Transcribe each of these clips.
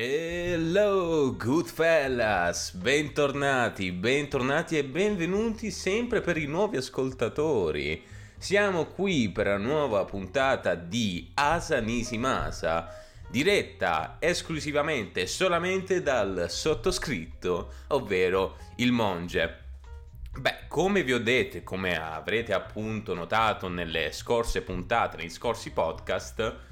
Hello, Goodfellas! Bentornati, bentornati e benvenuti sempre per i nuovi ascoltatori. Siamo qui per la nuova puntata di Asa Nisimasa, diretta esclusivamente solamente dal sottoscritto, ovvero il monge. Beh, come vi ho detto, come avrete appunto notato nelle scorse puntate, nei scorsi podcast,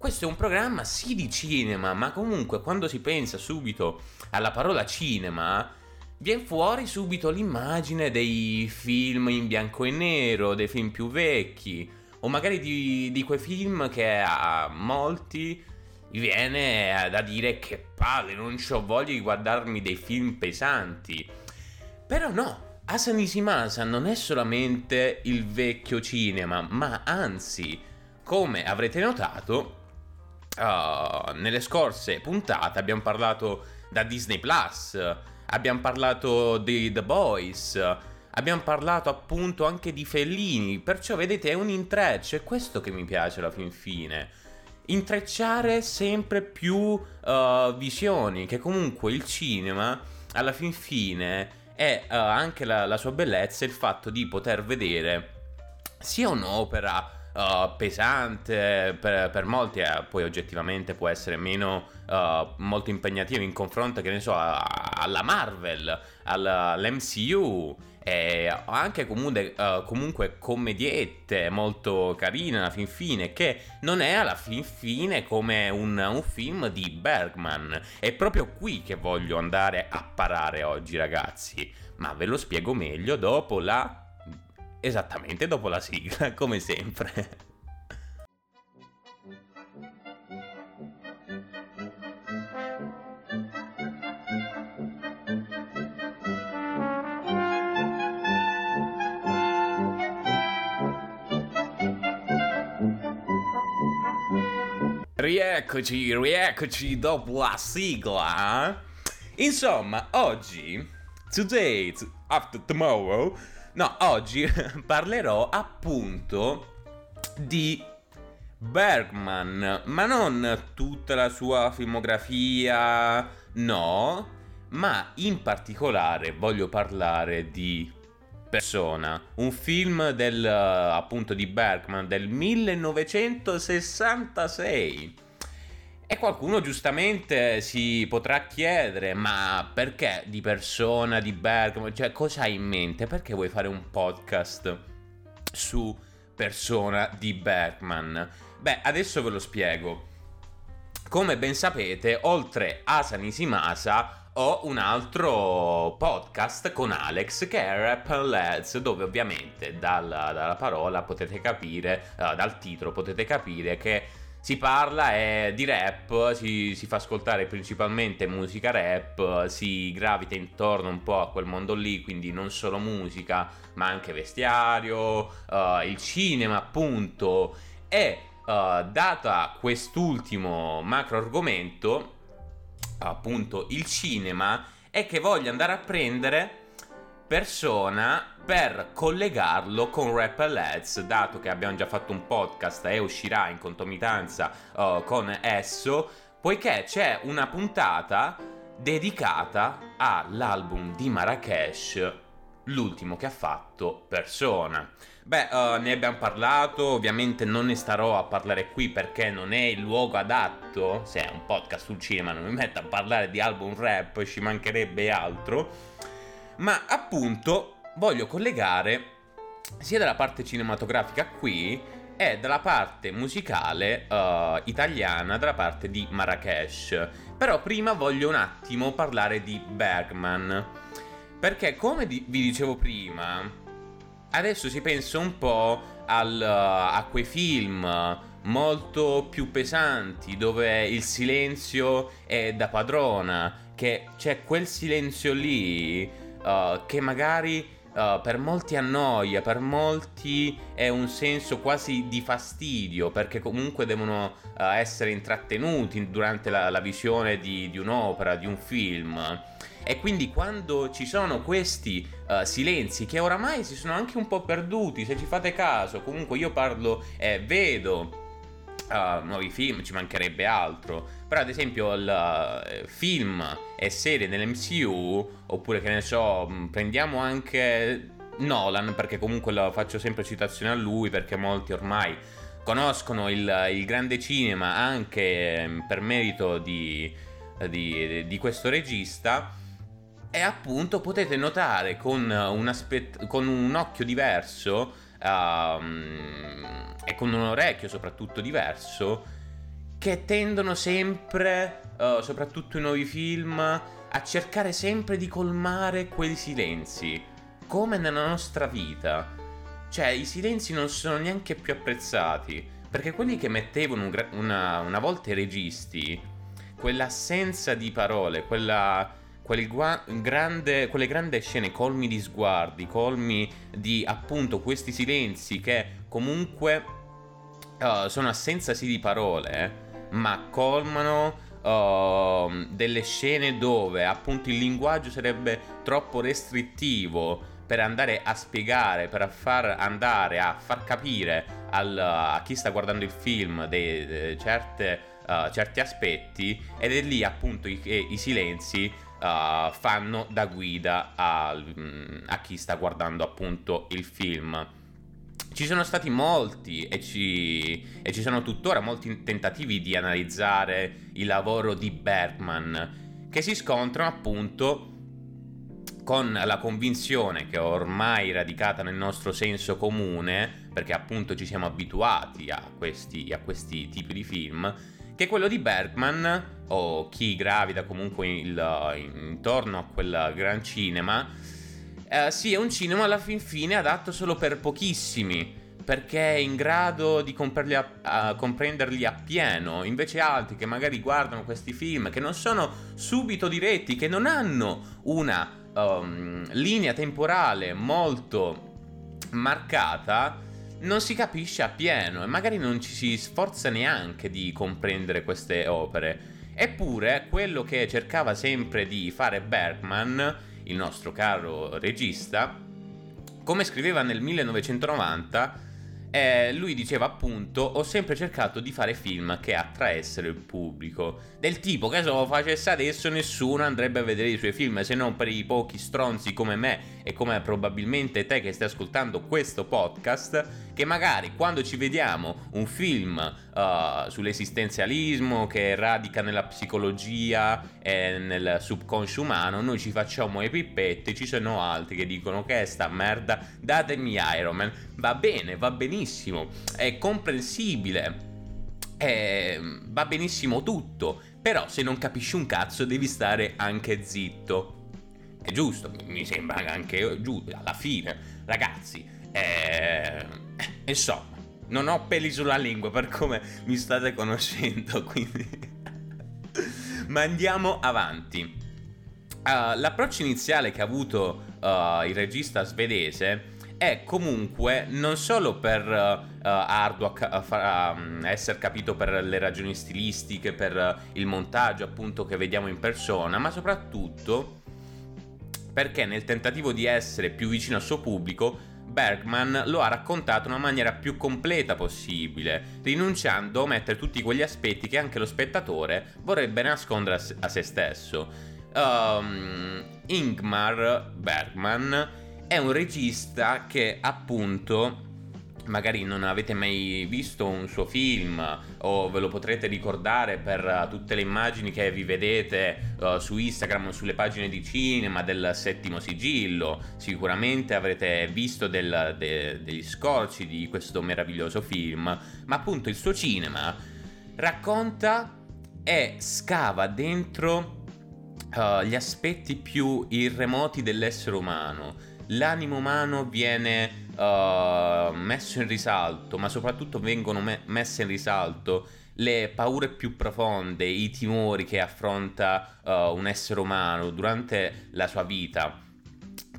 questo è un programma sì di cinema, ma comunque quando si pensa subito alla parola cinema, viene fuori subito l'immagine dei film in bianco e nero, dei film più vecchi, o magari di, di quei film che a molti viene da dire che palle, non ho voglia di guardarmi dei film pesanti. Però no, Asan Nishimasa non è solamente il vecchio cinema, ma anzi, come avrete notato, uh, nelle scorse puntate abbiamo parlato da Disney Plus, abbiamo parlato di The Boys, abbiamo parlato appunto anche di Fellini, perciò vedete è un intreccio, è questo che mi piace alla fin fine. Intrecciare sempre più uh, visioni, che comunque il cinema alla fin fine è uh, anche la, la sua bellezza il fatto di poter vedere sia un'opera uh, pesante per, per molti, eh, poi oggettivamente può essere meno uh, molto impegnativo in confronto, che ne so, a, alla Marvel, alla, all'MCU e anche comunque, uh, comunque commediette molto carine alla fin fine, che non è alla fin fine come un, un film di Bergman. È proprio qui che voglio andare a parare oggi, ragazzi. Ma ve lo spiego meglio dopo la Esattamente dopo la sigla, come sempre. Rieccoci, rieccoci dopo la sigla. Insomma, oggi, today, after tomorrow, No, oggi parlerò appunto di Bergman, ma non tutta la sua filmografia, no, ma in particolare voglio parlare di Persona, un film del appunto di Bergman del 1966 e qualcuno giustamente si potrà chiedere, ma perché di persona, di Bergman? Cioè, cosa hai in mente? Perché vuoi fare un podcast su persona di Bergman? Beh, adesso ve lo spiego. Come ben sapete, oltre a Sanisimasa ho un altro podcast con Alex che è Rap Lads, dove ovviamente dalla, dalla parola potete capire, uh, dal titolo potete capire che si parla eh, di rap, si, si, fa ascoltare principalmente musica rap, si gravita intorno un po' a quel mondo lì, quindi non solo musica, ma anche vestiario, uh, il cinema appunto. E uh, data quest'ultimo macro argomento, appunto il cinema, è che voglio andare a prendere persona per collegarlo con Rap Lads, dato che abbiamo già fatto un podcast e uscirà in concomitanza uh, con esso, poiché c'è una puntata dedicata all'album di Marrakesh, l'ultimo che ha fatto Persona. Beh, uh, ne abbiamo parlato, ovviamente non ne starò a parlare qui perché non è il luogo adatto, se è un podcast sul cinema non mi metto a parlare di album rap, ci mancherebbe altro ma appunto voglio collegare sia dalla parte cinematografica qui e dalla parte musicale uh, italiana, dalla parte di Marrakesh. Però prima voglio un attimo parlare di Bergman, perché come di- vi dicevo prima, adesso si pensa un po' al, uh, a quei film molto più pesanti dove il silenzio è da padrona, che c'è quel silenzio lì uh, che magari uh, per molti annoia, per molti è un senso quasi di fastidio, perché comunque devono uh, essere intrattenuti durante la, la visione di, di, un'opera, di un film. E quindi quando ci sono questi uh, silenzi che oramai si sono anche un po' perduti, se ci fate caso, comunque io parlo e vedo uh, nuovi film, ci mancherebbe altro. Però ad esempio il uh, film e serie nell'MCU, oppure che ne so, mm, prendiamo anche Nolan, perché comunque lo faccio sempre citazione a lui, perché molti ormai conoscono il, il grande cinema anche mm, per merito di, di, di questo regista. E appunto potete notare con un, aspet- con un occhio diverso e con un orecchio soprattutto diverso che tendono sempre, uh, soprattutto i nuovi film, a cercare sempre di colmare quei silenzi, come nella nostra vita. Cioè, i silenzi non sono neanche più apprezzati, perché quelli che mettevano una, una volta i registi, quell'assenza di parole, quella gua- grande, quelle grandi scene colmi di sguardi, colmi di appunto questi silenzi che comunque uh, sono assenza sì di parole, eh, ma colmano uh, delle scene dove appunto il linguaggio sarebbe troppo restrittivo per andare a spiegare, per far andare a far capire al, a chi sta guardando il film de, de certe, uh, certi aspetti ed è lì appunto i, i silenzi uh, fanno da guida a, mm, a chi sta guardando appunto il film. Ci sono stati molti e ci, e ci, sono tuttora molti tentativi di analizzare il lavoro di Bergman che si scontrano appunto con la convinzione che è ormai radicata nel nostro senso comune, perché appunto ci siamo abituati a questi, a questi tipi di film, che quello di Bergman, o chi gravita comunque il, intorno a quel gran cinema, eh, sia un cinema alla fin fine adatto solo per pochissimi, perché è in grado di a, a comprenderli appieno, invece altri che magari guardano questi film, che non sono subito diretti, che non hanno una um, linea temporale molto marcata, non si capisce appieno e magari non ci si sforza neanche di comprendere queste opere. Eppure quello che cercava sempre di fare Bergman, il nostro caro regista, come scriveva nel 1990, eh, lui diceva appunto ho sempre cercato di fare film che attraessero il pubblico. Del tipo che se lo facesse adesso nessuno andrebbe a vedere i suoi film se non per i pochi stronzi come me e come probabilmente te che stai ascoltando questo podcast che magari quando ci vediamo un film uh, sull'esistenzialismo che radica nella psicologia e nel subconscio umano, noi ci facciamo le pippette, ci sono altri che dicono che è sta merda, datemi Iron Man. Va bene, va benissimo, è comprensibile, è... va benissimo tutto, però se non capisci un cazzo devi stare anche zitto. È giusto, mi sembra anche giusto, alla fine, ragazzi eh, insomma, non ho peli sulla lingua per come mi state conoscendo, quindi... Ma andiamo avanti. Uh, l'approccio iniziale che ha avuto uh, il regista svedese è comunque non solo per uh, arduo a, a, um, essere capito per le ragioni stilistiche, per il montaggio appunto che vediamo in persona, ma soprattutto perché nel tentativo di essere più vicino al suo pubblico Bergman lo ha raccontato in una maniera più completa possibile, rinunciando a mettere tutti quegli aspetti che anche lo spettatore vorrebbe nascondere a se stesso. Um, Ingmar Bergman è un regista che appunto magari non avete mai visto un suo film o ve lo potrete ricordare per uh, tutte le immagini che vi vedete uh, su Instagram sulle pagine di cinema del settimo sigillo, sicuramente avrete visto del, de, degli scorci di questo meraviglioso film, ma appunto il suo cinema racconta e scava dentro uh, gli aspetti più irremoti dell'essere umano. L'animo umano viene uh, messo in risalto, ma soprattutto vengono me- messe in risalto le paure più profonde, i timori che affronta uh, un essere umano durante la sua vita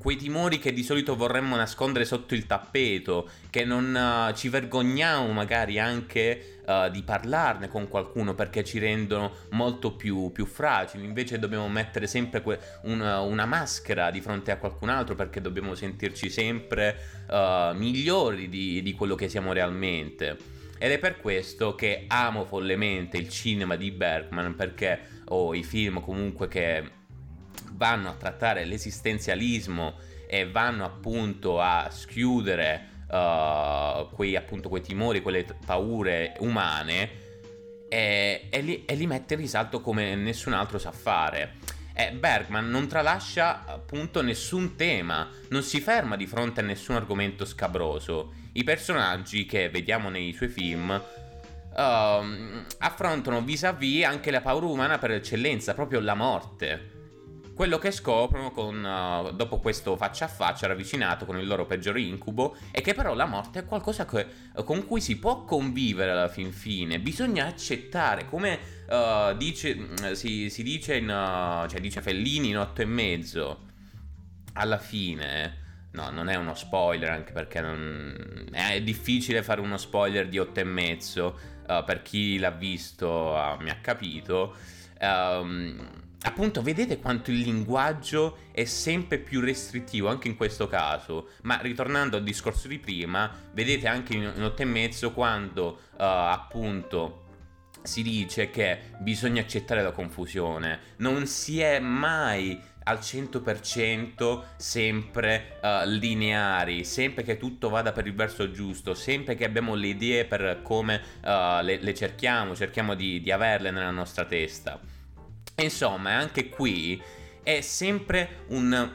quei timori che di solito vorremmo nascondere sotto il tappeto, che non uh, ci vergogniamo magari anche uh, di parlarne con qualcuno perché ci rendono molto più, più fragili, invece dobbiamo mettere sempre que- una, una, maschera di fronte a qualcun altro perché dobbiamo sentirci sempre uh, migliori di, di quello che siamo realmente. ed è per questo che amo follemente il cinema di Bergman perché o i film comunque che vanno a trattare l'esistenzialismo e vanno appunto a schiudere uh, quei, appunto, quei timori, quelle paure umane e, e, li, e li mette in risalto come nessun altro sa fare. E Bergman non tralascia appunto nessun tema, non si ferma di fronte a nessun argomento scabroso. I personaggi che vediamo nei suoi film uh, affrontano vis-à-vis anche la paura umana per eccellenza, proprio la morte quello che scoprono con, uh, dopo questo faccia a faccia ravvicinato con il loro peggiore incubo è che però la morte è qualcosa che, uh, con cui si può convivere alla fin fine, bisogna accettare, come uh, dice, mm, si, si, dice in, cioè dice Fellini in otto e mezzo, alla fine... No, non è uno spoiler, anche perché non... è difficile fare uno spoiler di otto e mezzo. per chi l'ha visto mi ha capito. Um, appunto vedete quanto il linguaggio è sempre più restrittivo anche in questo caso ma ritornando al discorso di prima vedete anche in otto e mezzo quando uh, appunto si dice che bisogna accettare la confusione non si è mai al 100% sempre uh, lineari, sempre che tutto vada per il verso giusto, sempre che abbiamo le idee per come uh, le, le, cerchiamo, cerchiamo di, di averle nella nostra testa. Insomma, anche qui è sempre un,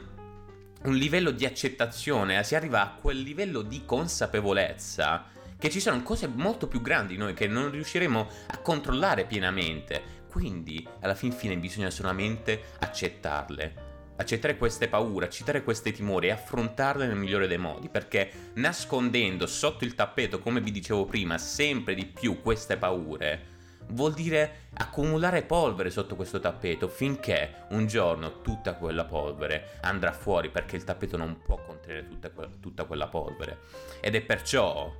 un livello di accettazione, si arriva a quel livello di consapevolezza che ci sono cose molto più grandi di noi che non riusciremo a controllare pienamente. Quindi, alla fin fine, bisogna solamente accettarle. Accettare queste paure, accettare questi timori e affrontarle nel migliore dei modi, perché nascondendo sotto il tappeto, come vi dicevo prima, sempre di più queste paure, vuol dire accumulare polvere sotto questo tappeto finché un giorno tutta quella polvere andrà fuori perché il tappeto non può contenere tutta, que- tutta quella polvere. Ed è perciò,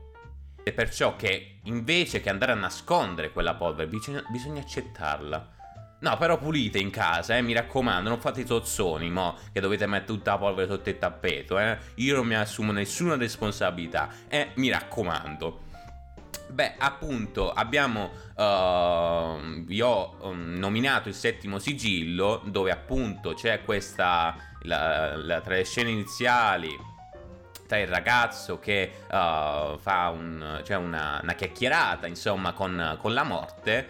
è perciò che invece che andare a nascondere quella polvere bisogna, bisogna accettarla. No, però pulite in casa, eh, mi raccomando, non fate i tozzoni, mo, che dovete mettere tutta la polvere sotto il tappeto, eh. Io non mi assumo nessuna responsabilità, eh, mi raccomando. Beh, appunto, abbiamo. Uh, vi ho um, nominato il settimo sigillo, dove appunto c'è questa. La, la, tra le scene iniziali tra il ragazzo che uh, fa un, cioè una, una, chiacchierata insomma con, con la morte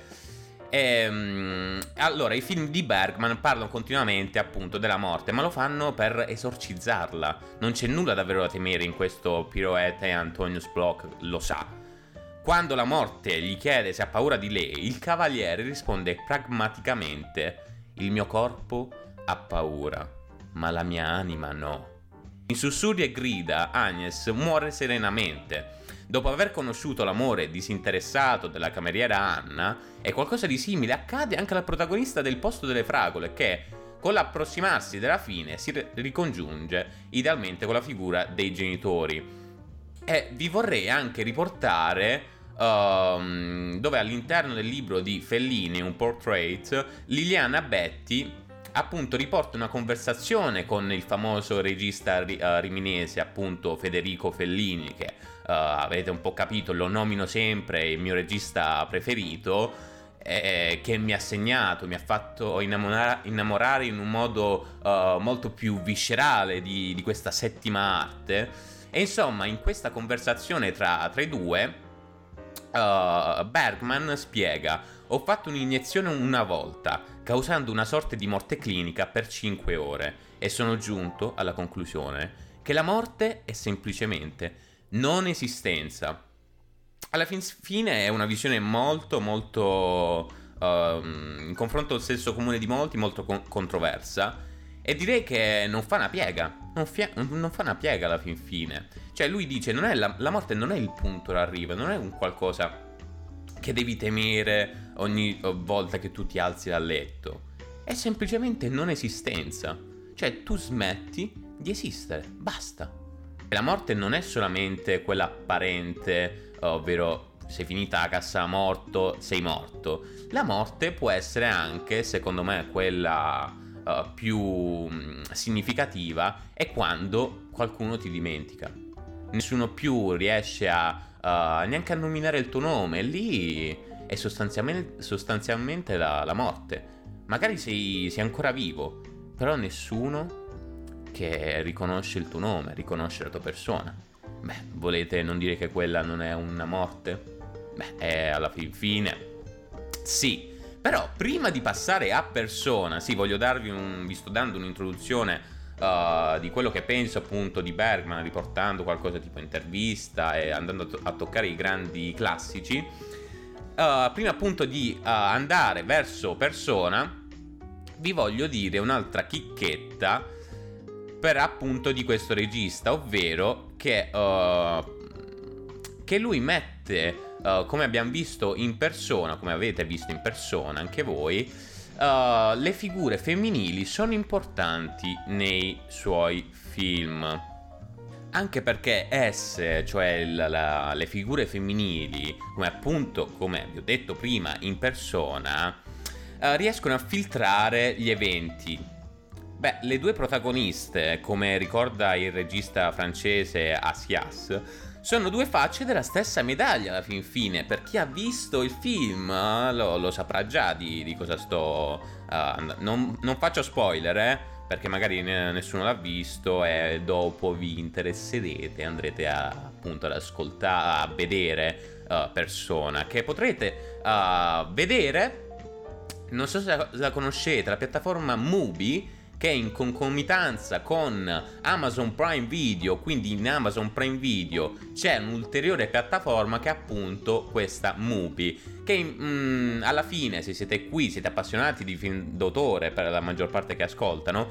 e, um, allora i film di Bergman parlano continuamente appunto della morte ma lo fanno per esorcizzarla non c'è nulla davvero da temere in questo pirouette e Antonius Bloch lo sa quando la morte gli chiede se ha paura di lei, il cavaliere risponde pragmaticamente: Il mio corpo ha paura, ma la mia anima no. In sussurri e grida, Agnes muore serenamente. Dopo aver conosciuto l'amore disinteressato della cameriera Anna, e qualcosa di simile accade anche al protagonista del posto delle fragole che, con l'approssimarsi della fine, si ricongiunge idealmente con la figura dei genitori. E vi vorrei anche riportare um, dove all'interno del libro di Fellini, un portrait, Liliana Betti appunto riporta una conversazione con il famoso regista uh, riminese, appunto Federico Fellini, che uh, avete un po' capito, lo nomino sempre il mio regista preferito. Eh, che mi ha segnato, mi ha fatto innamorare, innamorare in un modo uh, molto più viscerale di, di, questa settima arte. E insomma, in questa conversazione tra, tra i due, Uh, Bergman spiega: Ho fatto un'iniezione una volta, causando una sorta di morte clinica per 5 ore, e sono giunto alla conclusione che la morte è semplicemente non esistenza. Alla fin fine è una visione molto, molto. Uh, in confronto al senso comune di molti, molto con- controversa. E direi che non fa una piega. Non, fia- non, fa una piega alla fin fine. Cioè, lui dice: la-, la morte non è il punto d'arrivo, non è un qualcosa che devi temere ogni volta che tu ti alzi dal letto. È semplicemente non esistenza. Cioè, tu smetti di esistere. Basta. E la morte non è solamente quella apparente, ovvero sei finita la cassa morto, sei morto. La morte può essere anche, secondo me, quella uh, più um, significativa è quando qualcuno ti dimentica. Nessuno più riesce a uh, neanche a nominare il tuo nome. Lì è sostanzialmente, sostanzialmente la, la, morte. Magari sei, sei ancora vivo, però nessuno che riconosce il tuo nome, riconosce la tua persona. Beh, volete non dire che quella non è una morte? Beh, alla fin fine. Sì, però prima di passare a persona, sì, voglio darvi un. vi sto dando un'introduzione. Uh, di quello che penso appunto di Bergman, riportando qualcosa tipo intervista e andando a, to- a toccare i grandi classici. Uh, prima appunto di uh, andare verso persona, vi voglio dire un'altra chicchetta per appunto di questo regista, ovvero che, che lui mette uh, come abbiamo visto in persona, come avete visto in persona anche voi, uh, le figure femminili sono importanti nei suoi film. Anche perché esse, cioè la, la, le figure femminili, come appunto, come vi ho detto prima, in persona, uh, riescono a filtrare gli eventi. Beh, le due protagoniste, come ricorda il regista francese Asias, sono due facce della stessa medaglia alla fin fine. Per chi ha visto il film lo, lo saprà già di, di cosa sto... Uh, non, non, faccio spoiler, eh, perché magari nessuno l'ha visto e dopo vi interesserete, andrete a, appunto ad ascoltare, a vedere uh, persona che potrete uh, vedere. Non so se la conoscete, la piattaforma Mubi che in concomitanza con Amazon Prime Video, quindi in Amazon Prime Video c'è un'ulteriore piattaforma che è appunto questa Mubi, che mh, mm, alla fine se siete qui, siete appassionati di film d'autore per la maggior parte che ascoltano,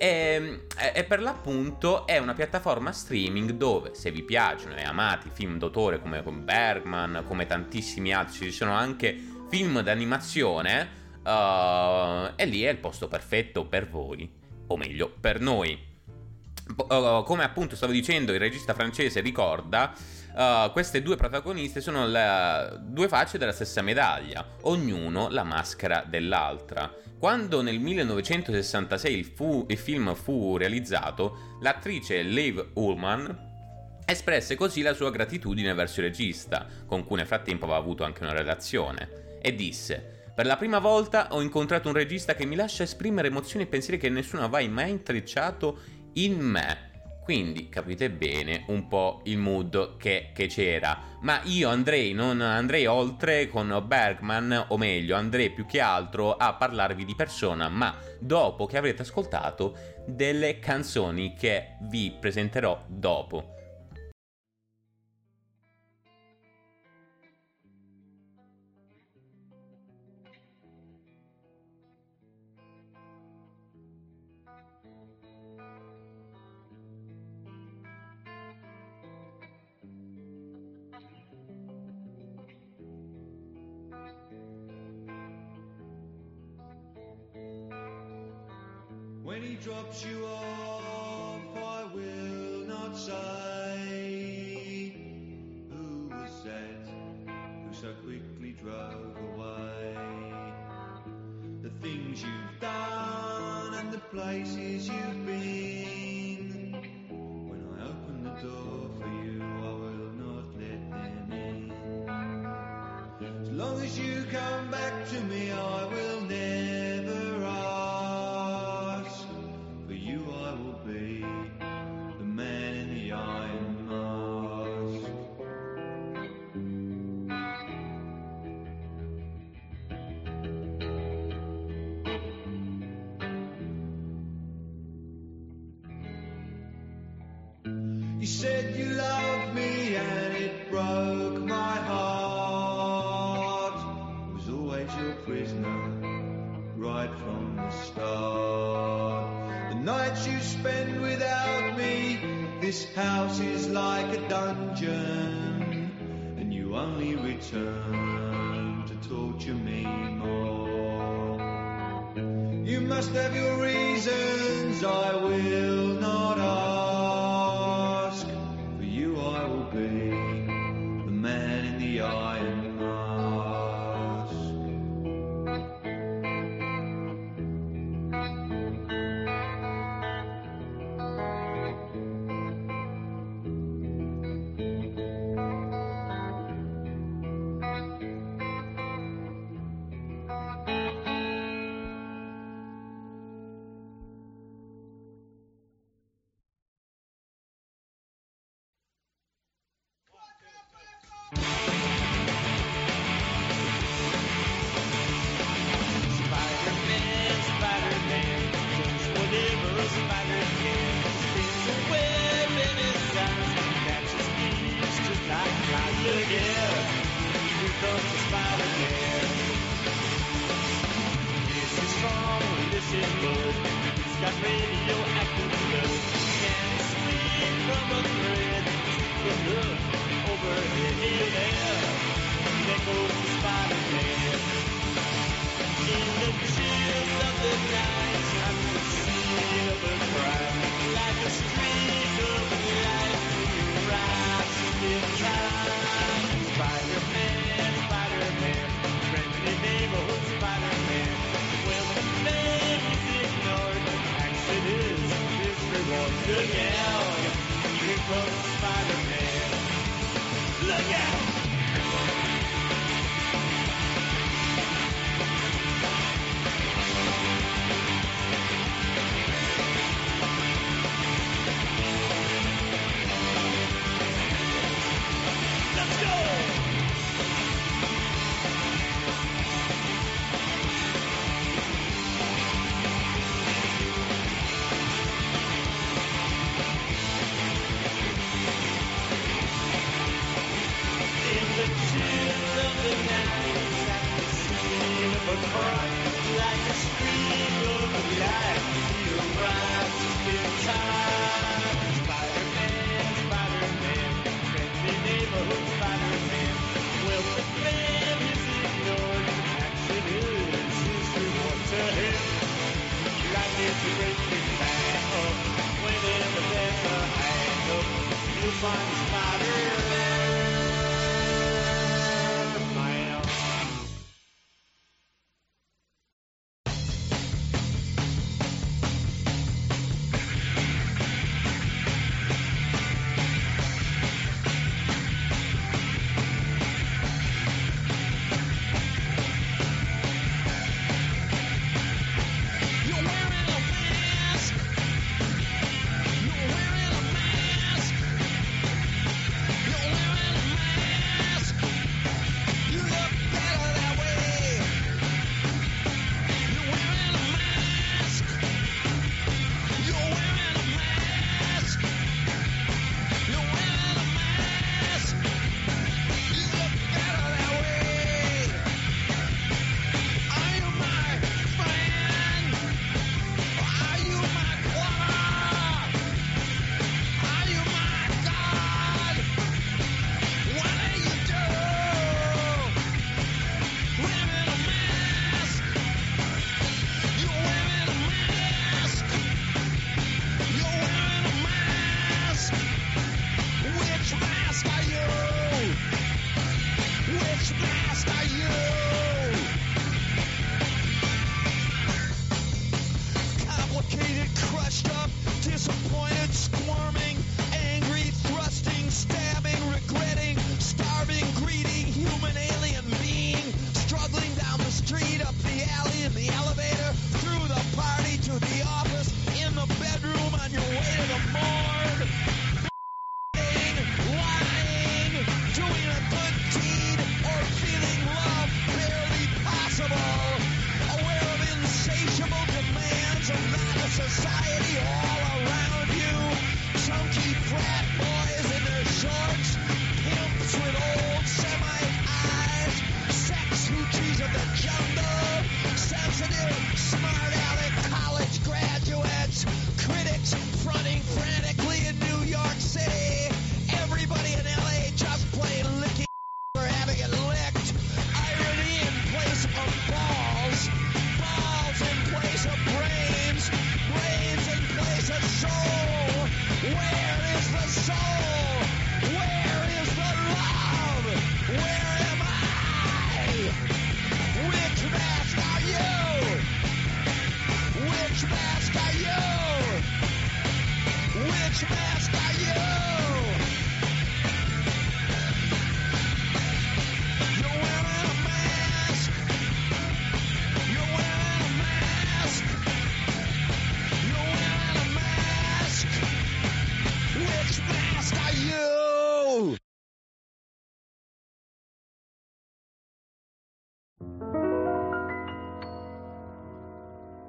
e, e, per l'appunto è una piattaforma streaming dove se vi piacciono e amate film d'autore come Bergman, come tantissimi altri, ci sono anche film d'animazione Uh, e lì è il posto perfetto per voi, o meglio, per noi. Uh, come appunto stavo dicendo, il regista francese ricorda, uh, queste due protagoniste sono le due facce della stessa medaglia, ognuno la maschera dell'altra. Quando nel 1966 il, fu, il film fu realizzato, l'attrice Liv Ullman espresse così la sua gratitudine verso il regista, con cui nel frattempo aveva avuto anche una relazione, e disse per la prima volta ho incontrato un regista che mi lascia esprimere emozioni e pensieri che nessuno aveva mai intrecciato in me. Quindi capite bene un po' il mood che, che, c'era. Ma io andrei, non andrei oltre con Bergman, o meglio, andrei più che altro a parlarvi di persona, ma dopo che avrete ascoltato delle canzoni che vi presenterò dopo. Drops you off, I will not say who was that who so quickly drove away. The things you've done and the places you've been. When I open the door for you, I will not let them in. As long as you come back to me, I will nights you spend without me, this house is like a dungeon, and you only return to torture me more. You must have your reasons, I will not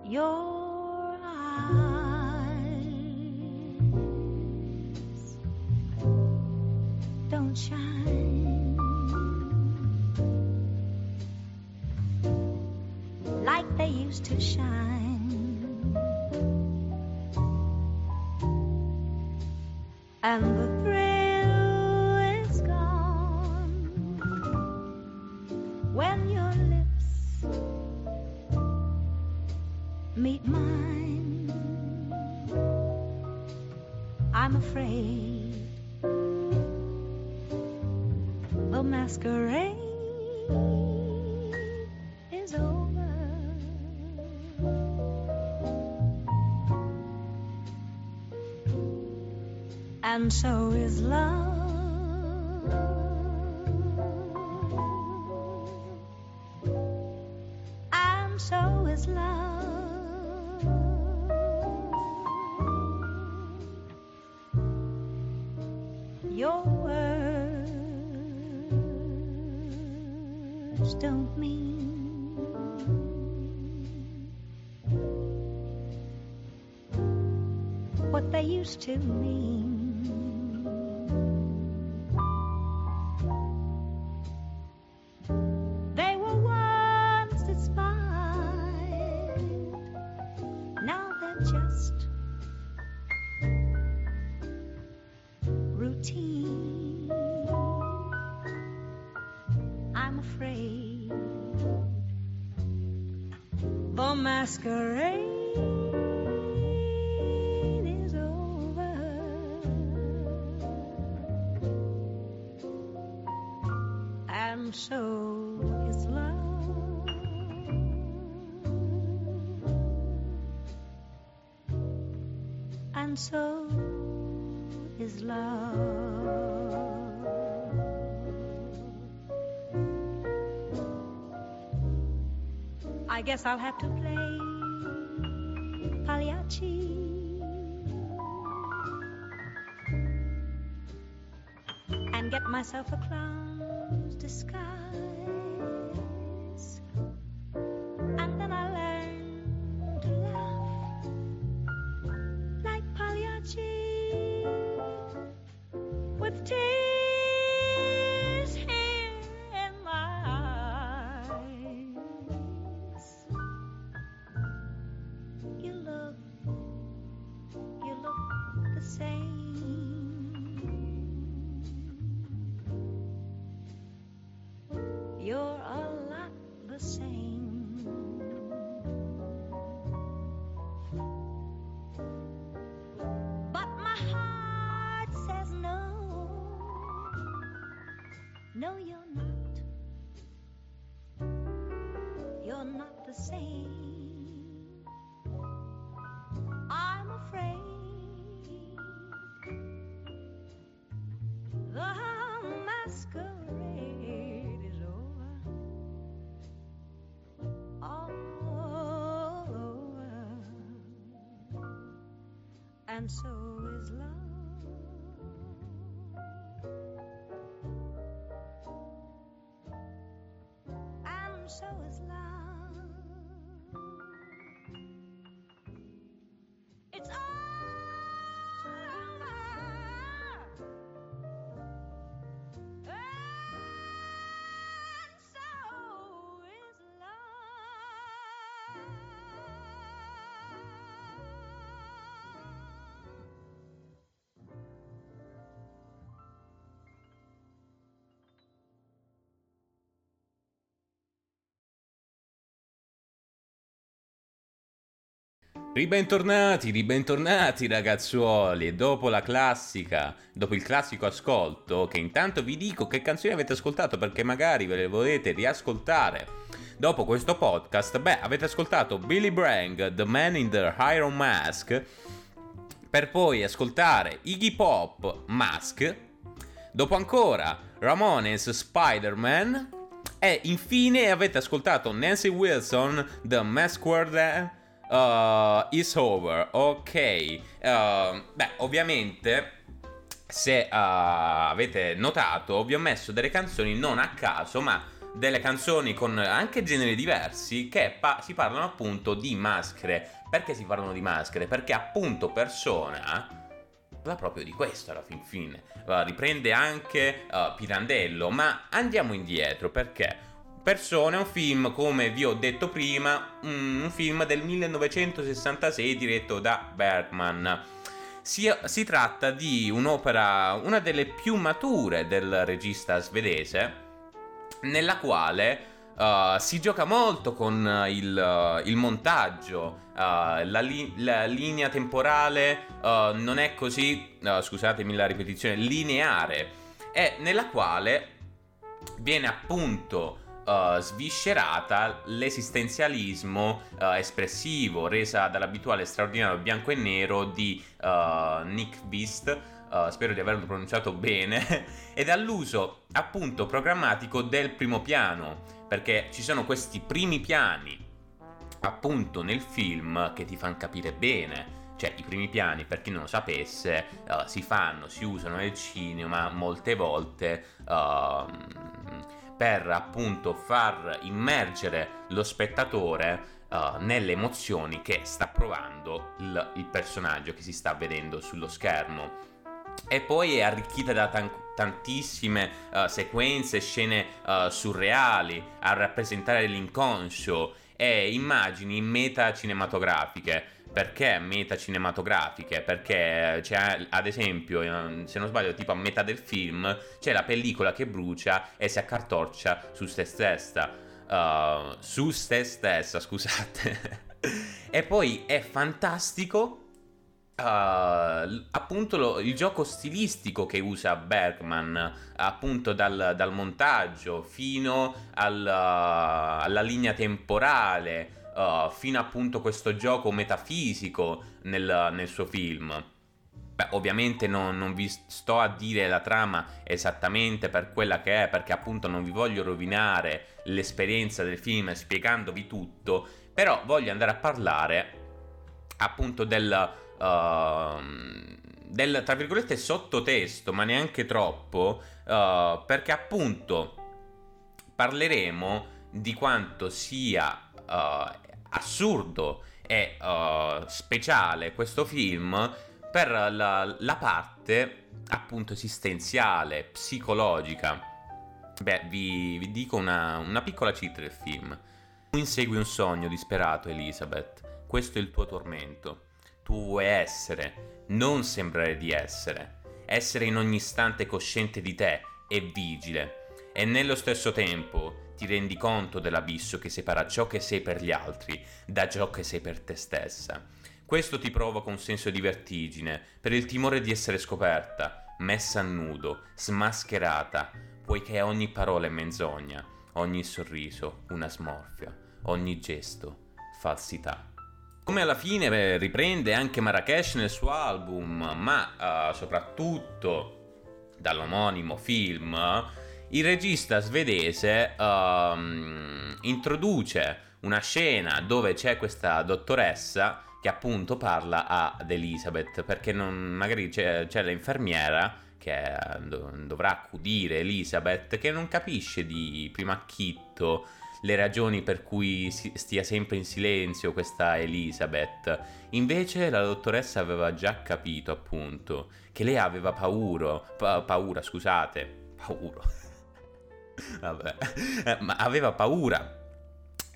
your eyes don't shine like they used to shine. And so is love. And so is love. Your words don't mean what they used to mean. And so is love. And so is love. I guess I'll have to play Pagliacci. And get myself a clown's disguise. And Ribentornati, ribentornati ragazzuoli. E dopo la classica, dopo il classico ascolto, che intanto vi dico che canzoni avete ascoltato perché magari ve le volete riascoltare. Dopo questo podcast, beh avete ascoltato Billy Bragg, The Man in the Iron Mask, per poi ascoltare Iggy Pop, Mask, dopo ancora Ramones, Spider-Man e infine avete ascoltato Nancy Wilson, The Masquerade uh, is over. Ok, Uh, beh, ovviamente. Se uh, avete notato, vi ho messo delle canzoni non a caso, ma delle canzoni con anche generi diversi che pa- si parlano appunto di maschere. Perché si parlano di maschere? Perché appunto persona va proprio di questo alla fin fine. Uh, riprende anche uh, Pirandello, ma andiamo indietro perché Persone un film, come vi ho detto prima, un film del 1966 diretto da Bergman. Si, si tratta di un'opera, una delle più mature del regista svedese, nella quale uh, si gioca molto con il, il montaggio, uh, la, li- la, linea temporale uh, non è così, scusatemi la ripetizione, lineare, e nella quale viene appunto uh, sviscerata l'esistenzialismo uh, espressivo resa dall'abituale straordinario bianco e nero di uh, Nick Beast. spero di averlo pronunciato bene, e dall'uso appunto programmatico del primo piano, perché ci sono questi primi piani appunto nel film che ti fanno capire bene cioè i primi piani per chi non lo sapesse uh, si fanno, si usano nel cinema molte volte uh, per appunto far immergere lo spettatore uh, nelle emozioni che sta provando il, il, personaggio che si sta vedendo sullo schermo. E poi è arricchita da tan- tantissime uh, sequenze, scene uh, surreali a rappresentare l'inconscio e immagini meta cinematografiche perché meta cinematografiche? Perché c'è, ad esempio, se non sbaglio, tipo a metà del film c'è la pellicola che brucia e si accartoccia su se stessa. Uh, su se stessa, scusate. e poi è fantastico. Uh, appunto lo, il gioco stilistico che usa Bergman appunto dal, dal montaggio fino al, uh, alla linea temporale uh, fino appunto questo gioco metafisico nel, nel suo film. Beh, ovviamente non, non, vi sto a dire la trama esattamente per quella che è, perché appunto non vi voglio rovinare l'esperienza del film spiegandovi tutto, però voglio andare a parlare appunto del, uh, del tra virgolette sottotesto, ma neanche troppo, uh, perché appunto parleremo di quanto sia uh, assurdo e uh, speciale questo film per la, la, parte appunto esistenziale, psicologica. Beh, vi, vi dico una, una piccola cheat del film. Tu insegui un sogno disperato, Elizabeth. Questo è il tuo tormento. Tu vuoi essere, non sembrare di essere. Essere in ogni istante cosciente di te e vigile. E nello stesso tempo ti rendi conto dell'abisso che separa ciò che sei per gli altri da ciò che sei per te stessa. Questo ti provoca un senso di vertigine, per il timore di essere scoperta, messa a nudo, smascherata, poiché ogni parola è menzogna, ogni sorriso una smorfia, ogni gesto falsità. Come alla fine beh, riprende anche Marrakesh nel suo album, ma uh, soprattutto dall'omonimo film, il regista svedese um, introduce una scena dove c'è questa dottoressa che appunto parla ad Elizabeth perché non, magari c'è, c'è l'infermiera che dovrà accudire Elizabeth che non capisce di primo acchitto le ragioni per cui stia sempre in silenzio questa Elizabeth. Invece la dottoressa aveva già capito appunto che lei aveva paura, pa- paura, scusate, paura Vabbè, eh, ma aveva paura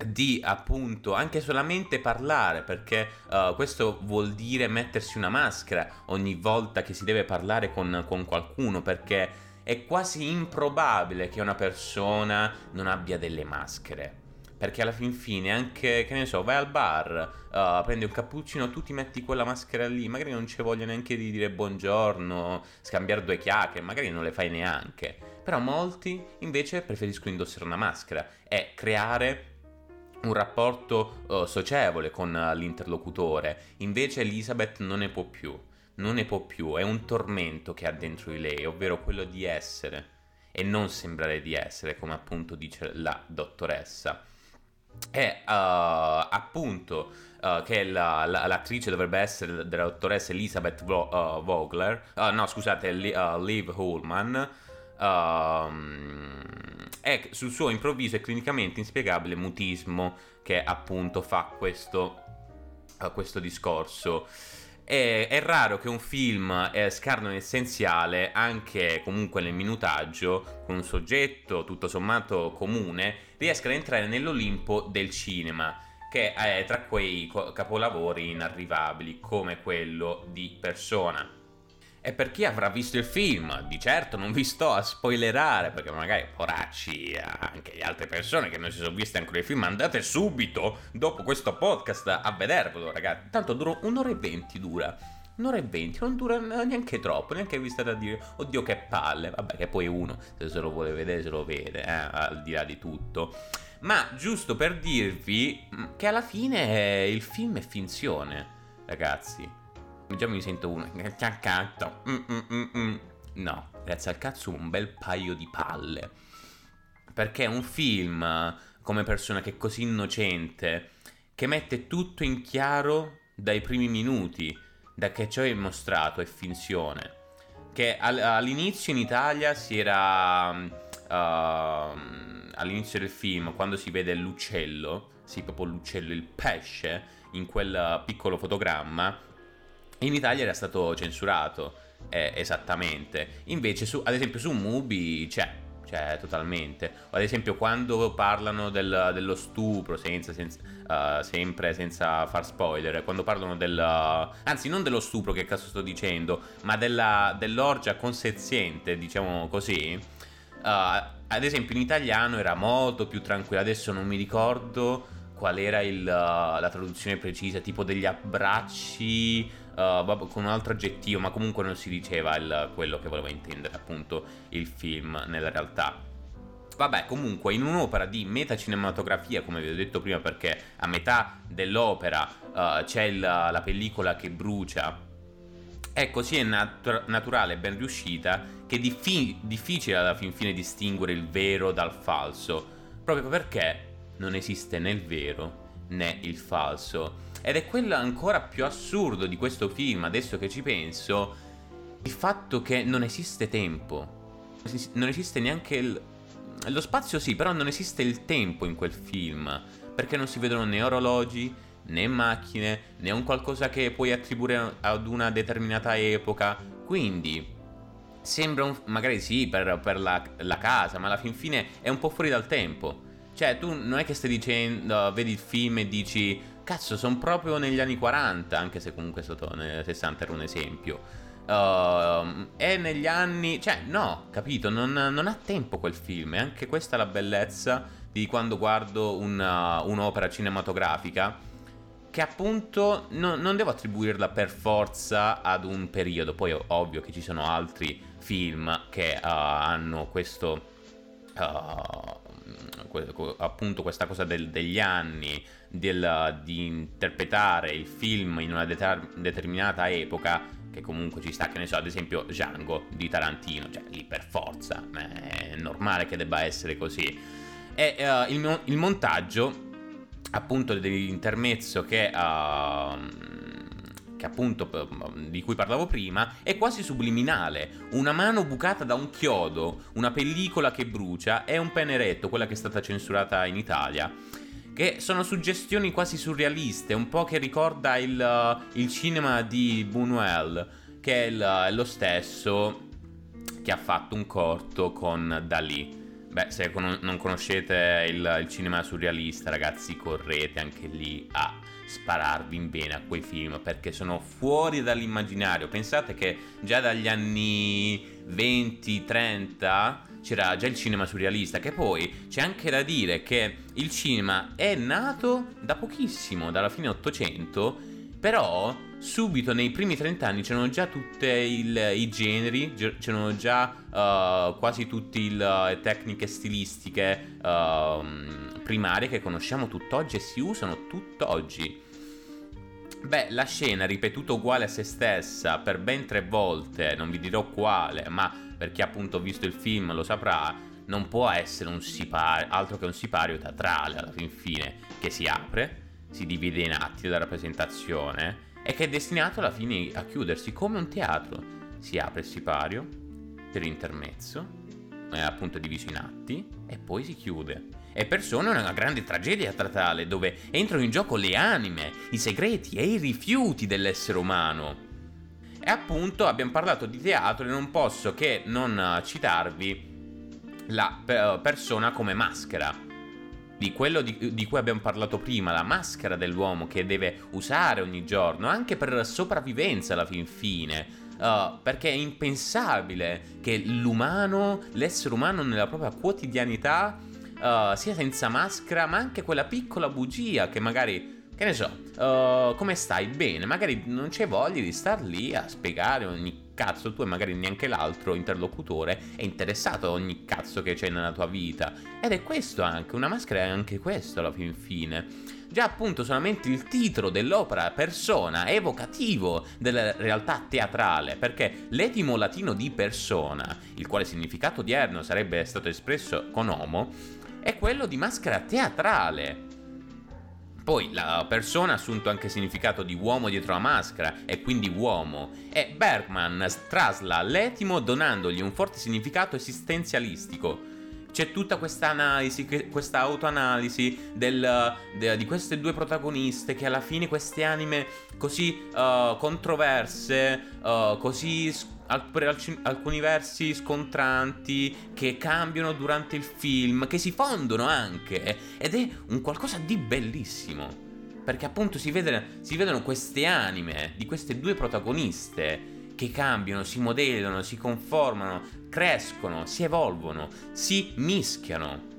di appunto anche solamente parlare perché uh, questo vuol dire mettersi una maschera ogni volta che si deve parlare con, con qualcuno perché è quasi improbabile che una persona non abbia delle maschere perché alla fin fine anche, che ne so, vai al bar, uh, prendi un cappuccino, tu ti metti quella maschera lì, magari non c'è voglia neanche di dire buongiorno, scambiare due chiacchiere, magari non le fai neanche. Però molti invece preferiscono indossare una maschera e creare un rapporto uh, socievole con uh, l'interlocutore. Invece Elizabeth non ne può più, non ne può più, è un tormento che ha dentro di lei, ovvero quello di essere e non sembrare di essere, come appunto dice la dottoressa è uh, appunto uh, che la, la, l'attrice dovrebbe essere della dottoressa Elizabeth Vo- Vogler, no scusate, Li- Liv Hullman, ehm, è sul suo improvviso e clinicamente inspiegabile mutismo che appunto fa questo, questo discorso. È, è, raro che un film eh, scarno l'essenziale, anche comunque nel minutaggio, con un soggetto tutto sommato comune, riesca ad entrare nell'Olimpo del cinema, che è tra quei capolavori inarrivabili come quello di Persona. E per chi avrà visto il film, di certo non vi sto a spoilerare, perché magari poracci anche le altre persone che non si sono viste ancora il film, andate subito dopo questo podcast a vedervelo, ragazzi. Tanto dura un'ora e venti dura. Un'ora e venti, non dura neanche troppo, neanche vi state a dire, oddio che palle, vabbè che poi uno, se se lo vuole vedere, se lo vede, eh, al di là di tutto. Ma giusto per dirvi che alla fine il film è finzione, ragazzi. Già mi sento uno. Caccato. Mm, mm, mm, mm. No, grazie al cazzo un bel paio di palle. Perché è un film come persona che è così innocente, che mette tutto in chiaro dai primi minuti, da che ciò è mostrato è finzione. Che all'inizio in Italia si era... Uh, all'inizio del film, quando si vede l'uccello, sì, proprio l'uccello, il pesce, in quel piccolo fotogramma, in Italia era stato censurato eh, esattamente. Invece, su, ad esempio, su Mubi c'è. C'è totalmente. Ad esempio, quando parlano del, dello stupro, senza, senza, uh, sempre senza far spoiler, quando parlano del. anzi, non dello stupro, che cazzo sto dicendo, ma della, dell'orgia consenziente, diciamo così. Uh, ad esempio, in italiano era molto più tranquillo. Adesso non mi ricordo qual era il, la traduzione precisa, tipo degli abbracci uh, con un altro aggettivo, ma comunque non si diceva il, quello che voleva intendere appunto il film nella realtà. Vabbè, comunque, in un'opera di metacinematografia, come vi ho detto prima, perché a metà dell'opera uh, c'è il, la pellicola che brucia, è così nat- naturale e ben riuscita che è diffi- difficile alla fin fine distinguere il vero dal falso, proprio perché non esiste né il vero né il falso. Ed è quello ancora più assurdo di questo film, adesso che ci penso, il fatto che non esiste tempo. Non esiste neanche il... Lo spazio sì, però non esiste il tempo in quel film, perché non si vedono né orologi, né macchine, né un qualcosa che puoi attribuire ad una determinata epoca. Quindi sembra un, magari sì per, per la, la, casa, ma alla fin fine è un po' fuori dal tempo. Cioè, tu non è che stai dicendo, vedi il film e dici Cazzo, sono proprio negli anni 40, anche se comunque sotto nel 60 era un esempio. Uh, e negli anni... Cioè, no, capito, non, non, ha tempo quel film. E anche questa è la bellezza di quando guardo una, un'opera cinematografica. Che appunto no, non devo attribuirla per forza ad un periodo. Poi ovvio che ci sono altri film che uh, hanno questo... Uh, appunto questa cosa del, degli anni, del, di interpretare il film in una deter- determinata epoca, che comunque ci sta, che ne so, ad esempio Django di Tarantino, cioè lì per forza, è normale che debba essere così. E uh, il, il, montaggio, appunto, dell'intermezzo che... Uh, che appunto di cui parlavo prima, è quasi subliminale. Una mano bucata da un chiodo, una pellicola che brucia e un peneretto, quella che è stata censurata in Italia. Che sono suggestioni quasi surrealiste, un po' che ricorda il, il cinema di Buñuel, che è, il, è lo stesso che ha fatto un corto con Dalì. Beh, se non conoscete il, il, cinema surrealista, ragazzi, correte anche lì a spararvi in bene a quei film perché sono fuori dall'immaginario. Pensate che già dagli anni 20-30 c'era già il cinema surrealista, che poi c'è anche da dire che il cinema è nato da pochissimo, dalla fine 800, però subito nei primi 30 anni c'erano già tutti i generi, c'erano già uh, quasi tutte le tecniche stilistiche uh, primarie che conosciamo tutt'oggi e si usano tutt'oggi. Beh, la scena ripetuta uguale a se stessa per ben tre volte, non vi dirò quale, ma per chi appunto ha visto il film lo saprà, non può essere un sipario, altro che un sipario teatrale alla fin fine, che si apre, si divide in atti della rappresentazione e che è destinato alla fine a chiudersi come un teatro. Si apre il sipario per intermezzo, è appunto diviso in atti e poi si chiude. E Persona è una grande tragedia teatrale dove entrano in gioco le anime, i segreti e i rifiuti dell'essere umano. E appunto abbiamo parlato di teatro e non posso che non citarvi la persona come maschera. di quello di, di, cui abbiamo parlato prima, la maschera dell'uomo che deve usare ogni giorno, anche per sopravvivenza alla fin fine. Uh, perché è impensabile che l'umano, l'essere umano nella propria quotidianità, uh, sia senza maschera, ma anche quella piccola bugia che magari che ne so, uh, come stai? Bene, magari non c'è voglia di star lì a spiegare ogni cazzo tu e magari neanche l'altro interlocutore è interessato a ogni cazzo che c'è nella tua vita. Ed è questo anche, una maschera è anche questo alla fin fine. Già appunto solamente il titolo dell'opera persona è evocativo della realtà teatrale, perché l'etimo latino di persona, il quale significato odierno sarebbe stato espresso con homo, è quello di maschera teatrale. Poi la persona ha assunto anche il significato di uomo dietro la maschera e quindi uomo e Bergman trasla l'etimo donandogli un forte significato esistenzialistico. C'è tutta questa analisi, questa autoanalisi del, de, di queste due protagoniste che alla fine queste anime così uh, controverse, uh, così per alcuni versi scontranti che cambiano durante il film, che si fondono anche ed è un qualcosa di bellissimo. Perché appunto si, vede, si vedono queste anime di queste due protagoniste che cambiano, si modellano, si conformano, crescono, si evolvono, si mischiano.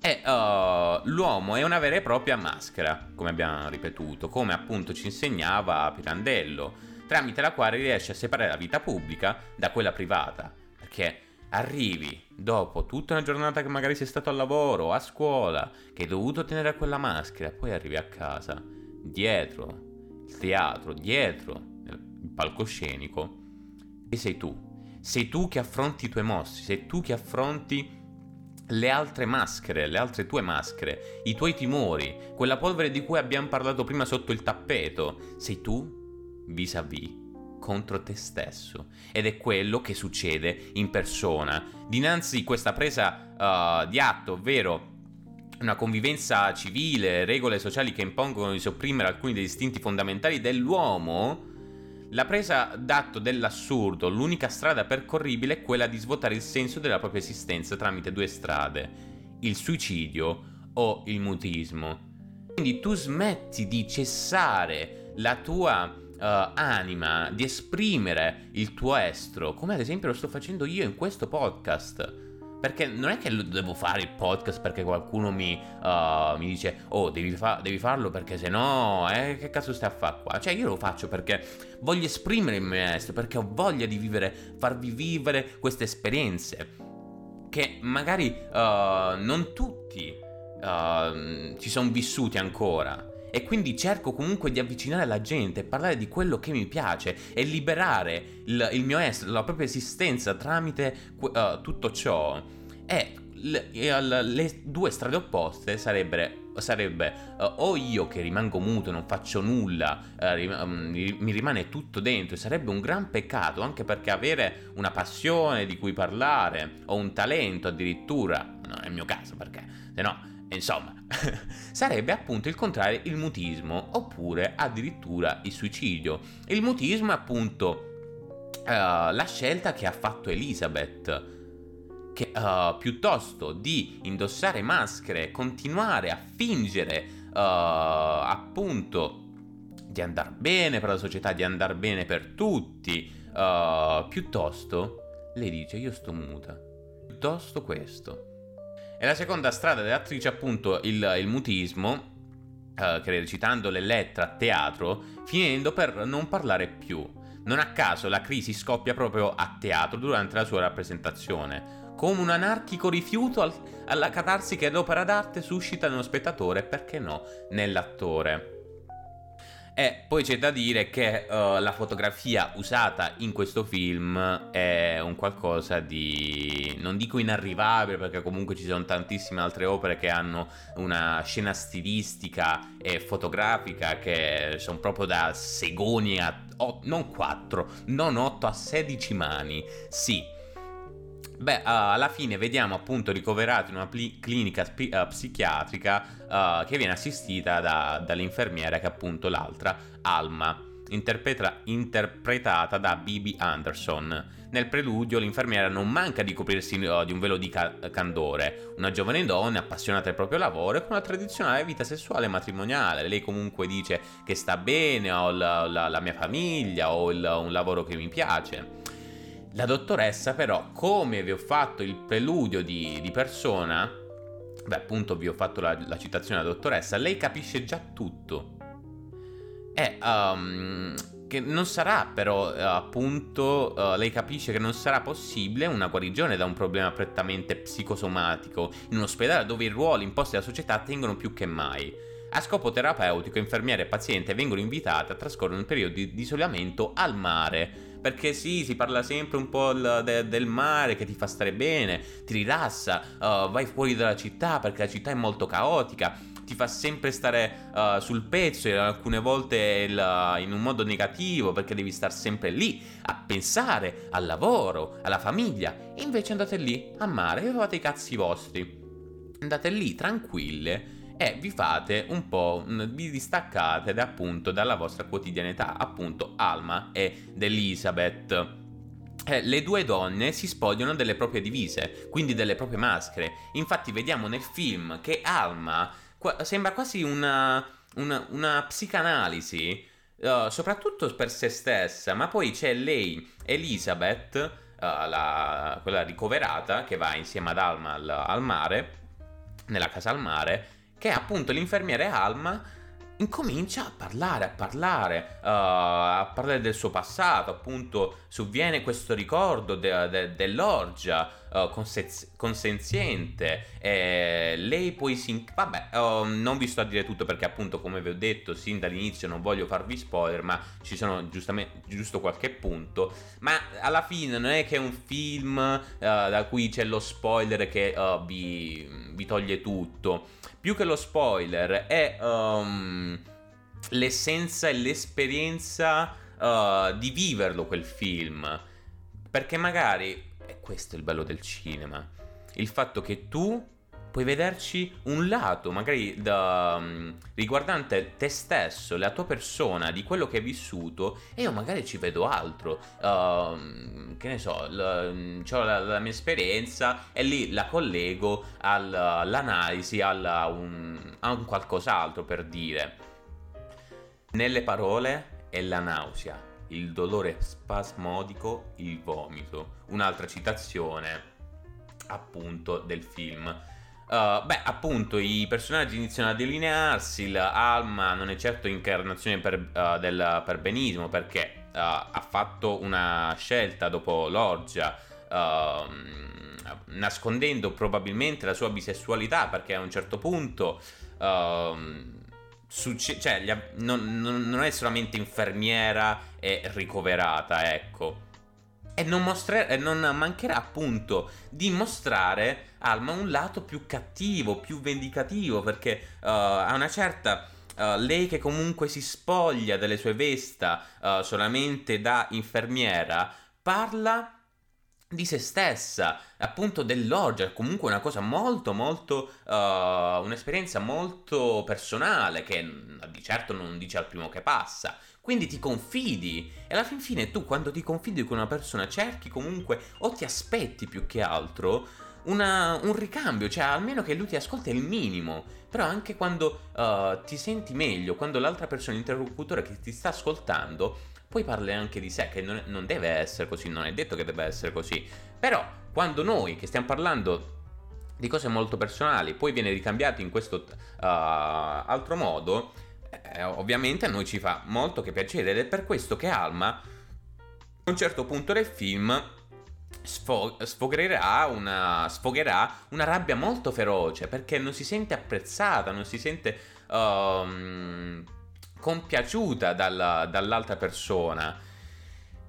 E uh, l'uomo è una vera e propria maschera, come abbiamo ripetuto, come appunto ci insegnava Pirandello tramite la quale riesci a separare la vita pubblica da quella privata. Perché arrivi dopo tutta una giornata che magari sei stato al lavoro, a scuola, che hai dovuto tenere quella maschera, poi arrivi a casa, dietro il teatro, dietro il palcoscenico, e sei tu. Sei tu che affronti i tuoi mostri, sei tu che affronti le altre maschere, le altre tue maschere, i tuoi timori, quella polvere di cui abbiamo parlato prima sotto il tappeto. Sei tu vis-à-vis contro te stesso ed è quello che succede in persona dinanzi questa presa uh, di atto, ovvero una convivenza civile, regole sociali che impongono di sopprimere alcuni degli istinti fondamentali dell'uomo, la presa d'atto dell'assurdo, l'unica strada percorribile è quella di svuotare il senso della propria esistenza tramite due strade, il suicidio o il mutismo. Quindi tu smetti di cessare la tua uh, anima di esprimere il tuo estro, come ad esempio lo sto facendo io in questo podcast. Perché non è che devo fare il podcast perché qualcuno mi, uh, mi dice oh devi, fa- devi, farlo perché se no eh, che cazzo stai a fare qua? Cioè io lo faccio perché voglio esprimere il mio estro, perché ho voglia di vivere, farvi vivere queste esperienze che magari uh, non tutti uh, ci sono vissuti ancora e quindi cerco comunque di avvicinare la gente, parlare di quello che mi piace e liberare il, il mio essere, la propria esistenza tramite uh, tutto ciò. E le, le, due strade opposte sarebbero sarebbe uh, o io che rimango muto, non faccio nulla, uh, rim- um, mi rimane tutto dentro, e sarebbe un gran peccato anche perché avere una passione di cui parlare o un talento addirittura, non è il mio caso perché se no Insomma, sarebbe appunto il contrario il mutismo oppure addirittura il suicidio. Il mutismo è appunto uh, la scelta che ha fatto Elizabeth che uh, piuttosto di indossare maschere, continuare a fingere uh, appunto di andare bene per la società, di andare bene per tutti, piuttosto lei dice io sto muta, piuttosto questo. E la seconda strada dell'attrice appunto il, il mutismo, eh, recitando le lettere a teatro, finendo per non parlare più. Non a caso la crisi scoppia proprio a teatro durante la sua rappresentazione, come un anarchico rifiuto al, alla catarsi che l'opera d'arte suscita nello spettatore, perché no, nell'attore. E poi c'è da dire che uh, la fotografia usata in questo film è un qualcosa di, non dico inarrivabile perché comunque ci sono tantissime altre opere che hanno una scena stilistica e fotografica che sono proprio da segoni a, oh, non 4, non 8 a 16 mani. Sì, Beh, uh, alla fine vediamo appunto ricoverato in una pli- clinica spi- uh, psichiatrica uh, che viene assistita da, dall'infermiera che è appunto l'altra, Alma. interpreta- interpretata da Bibi Anderson. Nel preludio l'infermiera non manca di coprirsi di un velo di ca- candore, una giovane donna appassionata del proprio lavoro e con una tradizionale vita sessuale e matrimoniale. Lei comunque dice che sta bene, ho la, la, la mia famiglia, ho il, un lavoro che mi piace. La dottoressa però, come vi ho fatto il preludio di, di persona, beh appunto vi ho fatto la, la citazione della dottoressa, lei capisce già tutto. E um, che non sarà però uh, appunto, uh, lei capisce che non sarà possibile una guarigione da un problema prettamente psicosomatico in un ospedale dove i ruoli imposti dalla società tengono più che mai. A scopo terapeutico, infermiere e paziente vengono invitate a trascorrere un periodo di, di isolamento al mare perché sì, si parla sempre un po' de- del mare che ti fa stare bene, ti rilassa, uh, vai fuori dalla città perché la città è molto caotica, ti fa sempre stare uh, sul pezzo e alcune volte il, in un modo negativo perché devi stare sempre lì a pensare al lavoro, alla famiglia. E invece andate lì a mare e fate i cazzi vostri. Andate lì tranquille e vi fate un po', vi distaccate da, appunto dalla vostra quotidianità, appunto Alma ed Elizabeth. Eh, le due donne si spogliano delle proprie divise, quindi delle proprie maschere. Infatti vediamo nel film che Alma qua- sembra quasi una, una, una psicanalisi, uh, soprattutto per se stessa, ma poi c'è lei, Elizabeth, uh, la, quella ricoverata, che va insieme ad Alma al, al mare, nella casa al mare, che appunto l'infermiere Alma incomincia a parlare, a parlare, uh, a parlare del suo passato, appunto sovviene questo ricordo de- de- dell'orgia uh, conse- consenziente, e lei poi si... vabbè, uh, non vi sto a dire tutto perché appunto come vi ho detto sin dall'inizio non voglio farvi spoiler, ma ci sono giustamente giusto qualche punto, ma alla fine non è che è un film uh, da cui c'è lo spoiler che vi, vi toglie tutto più che lo spoiler, è um, l'essenza e l'esperienza uh, di viverlo quel film. Perché magari, e questo è il bello del cinema, il fatto che tu puoi vederci un lato, magari da, um, riguardante te stesso, la tua persona, di quello che hai vissuto, e io magari ci vedo altro. Uh, che ne so, l- ho la, la, mia esperienza e lì la collego al, all'analisi, alla, un, a un qualcos'altro per dire. Nelle parole è la nausea, il dolore spasmodico, il vomito. Un'altra citazione appunto del film Uh, beh, appunto, i personaggi iniziano a delinearsi. Alma non è certo incarnazione per, uh, del perbenismo perché uh, ha fatto una scelta dopo l'orgia, ehm, nascondendo probabilmente la sua bisessualità perché a un certo punto. Succe- cioè, ha- non, non, è solamente infermiera e ricoverata, ecco. E non, mostre- non mancherà appunto di mostrare Alma un lato più cattivo, più vendicativo, perché uh, a una certa... Uh, lei che comunque si spoglia delle sue vesta uh, solamente da infermiera, parla di se stessa, appunto dell'orgia, comunque una cosa molto molto, uh, un'esperienza molto personale che di certo non dice al primo che passa, quindi ti confidi e alla fin fine tu quando ti confidi con una persona cerchi comunque o ti aspetti più che altro una, un ricambio, cioè almeno che lui ti ascolti è il minimo. Però anche quando uh, ti senti meglio, quando l'altra persona, l'interlocutore che ti sta ascoltando, poi parli anche di sé, che non, non deve essere così, non è detto che debba essere così. Però quando noi che stiamo parlando di cose molto personali, poi viene ricambiato in questo uh, altro modo, eh, ovviamente a noi ci fa molto che piacere ed è per questo che Alma a un certo punto del film sfo- sfogherà, una, sfogherà una rabbia molto feroce perché non si sente apprezzata, non si sente um, compiaciuta dalla, dall'altra persona.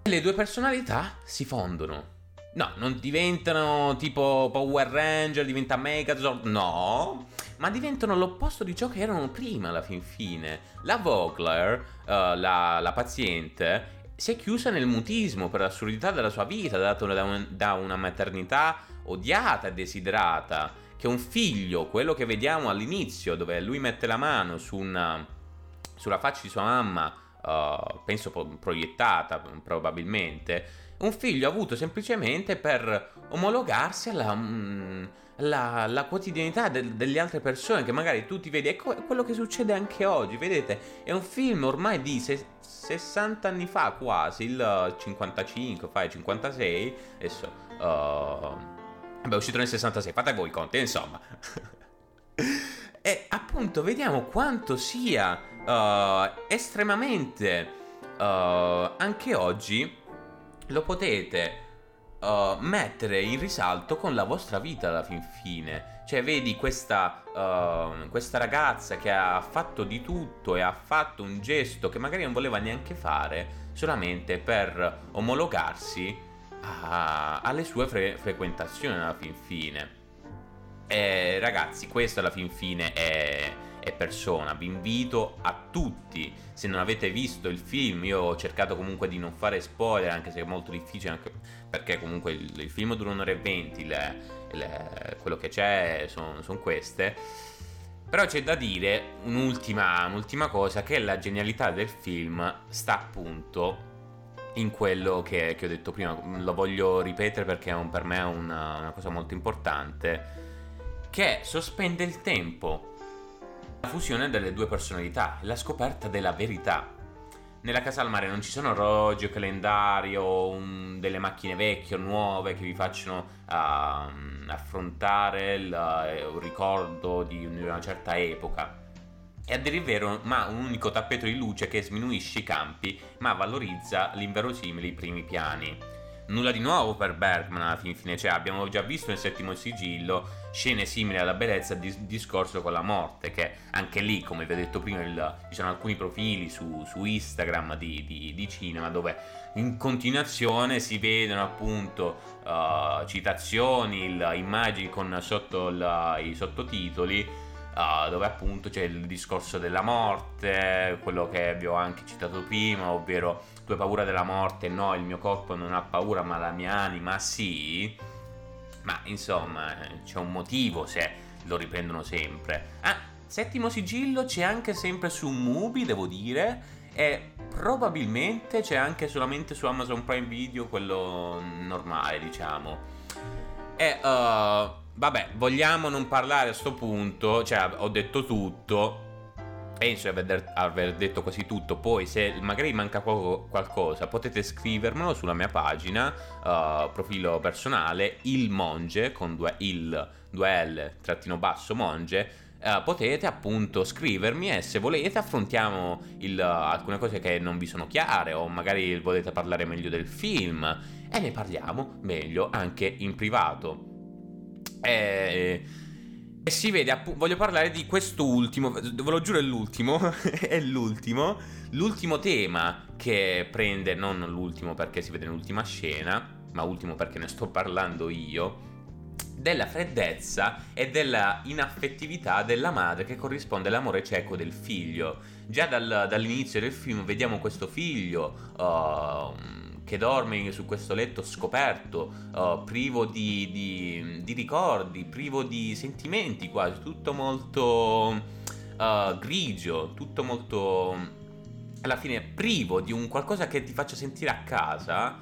E le due personalità si fondono. No, non diventano tipo Power Ranger, diventa Megazord, no, ma diventano l'opposto di ciò che erano prima alla fin fine. La Vogler, uh, la, la, paziente, si è chiusa nel mutismo per l'assurdità della sua vita, data da, un, da una maternità odiata e desiderata, che un figlio, quello che vediamo all'inizio, dove lui mette la mano su una, sulla faccia di sua mamma, uh, penso proiettata probabilmente, un figlio avuto semplicemente per omologarsi alla... Mm, la, quotidianità de, delle altre persone che magari tu ti vedi. Ecco è quello che succede anche oggi. Vedete, è un film ormai di se, 60 anni fa quasi, il 55, fai 56. Adesso, uh, vabbè, è uscito nel 66. Fate voi i conti, insomma. e appunto vediamo quanto sia uh, estremamente uh, anche oggi lo potete uh, mettere in risalto con la vostra vita alla fin fine. Cioè, vedi questa, questa ragazza che ha fatto di tutto e ha fatto un gesto che magari non voleva neanche fare solamente per omologarsi a, alle sue fre- frequentazioni alla fin fine. E ragazzi, questo alla fin fine è e persona. Vi invito a tutti, se non avete visto il film, io ho cercato comunque di non fare spoiler, anche se è molto difficile, anche perché comunque il, il film dura un'ora e venti, quello che c'è sono son queste. Però c'è da dire un'ultima, un'ultima cosa, che la genialità del film sta appunto in quello che, che, ho detto prima, lo voglio ripetere perché un, per me è una, una, cosa molto importante, che sospende il tempo fusione delle due personalità, la scoperta della verità. Nella casa al mare non ci sono orologi o calendari o un, delle macchine vecchie o nuove che vi facciano uh, affrontare il, uh, un ricordo di una certa epoca. E a dire il vero, ma un unico tappeto di luce che sminuisce i campi, ma valorizza l'inverosimile i primi piani. Nulla di nuovo per Bergman alla fin fine, cioè abbiamo già visto nel settimo sigillo scene simili alla bellezza di discorso con la morte, che anche lì, come vi ho detto prima, il, ci sono alcuni profili su, su Instagram di, di, di, cinema dove in continuazione si vedono appunto uh, citazioni, il, immagini con sotto il, i sottotitoli. Uh, dove appunto c'è il discorso della morte, quello che vi ho anche citato prima, ovvero tu hai paura della morte, no, il mio corpo non ha paura, ma la mia anima sì. Ma insomma, c'è un motivo se lo riprendono sempre. Ah, settimo sigillo c'è anche sempre su Mubi, devo dire. E probabilmente c'è anche solamente su Amazon Prime Video, quello normale, diciamo. E uh, vabbè, vogliamo non parlare a sto punto, cioè ho detto tutto penso di aver, aver, detto quasi tutto. Poi, se magari manca qualcosa, potete scrivermelo sulla mia pagina, uh, profilo personale, il Monge con due il, due L, trattino basso Monge. Uh, potete appunto scrivermi e se volete affrontiamo il, uh, alcune cose che non vi sono chiare o magari volete parlare meglio del film e ne parliamo meglio anche in privato. E e si vede, appunto, voglio parlare di questo ultimo, ve lo giuro è l'ultimo, è l'ultimo, l'ultimo tema che prende, non l'ultimo perché si vede nell'ultima scena, ma ultimo perché ne sto parlando io, della freddezza e della inaffettività della madre che corrisponde all'amore cieco del figlio. Già dal, dall'inizio del film vediamo questo figlio... Uh, che dorme su questo letto scoperto, uh, privo di, di, di, ricordi, privo di sentimenti quasi, tutto molto uh, grigio, tutto molto alla fine privo di un qualcosa che ti faccia sentire a casa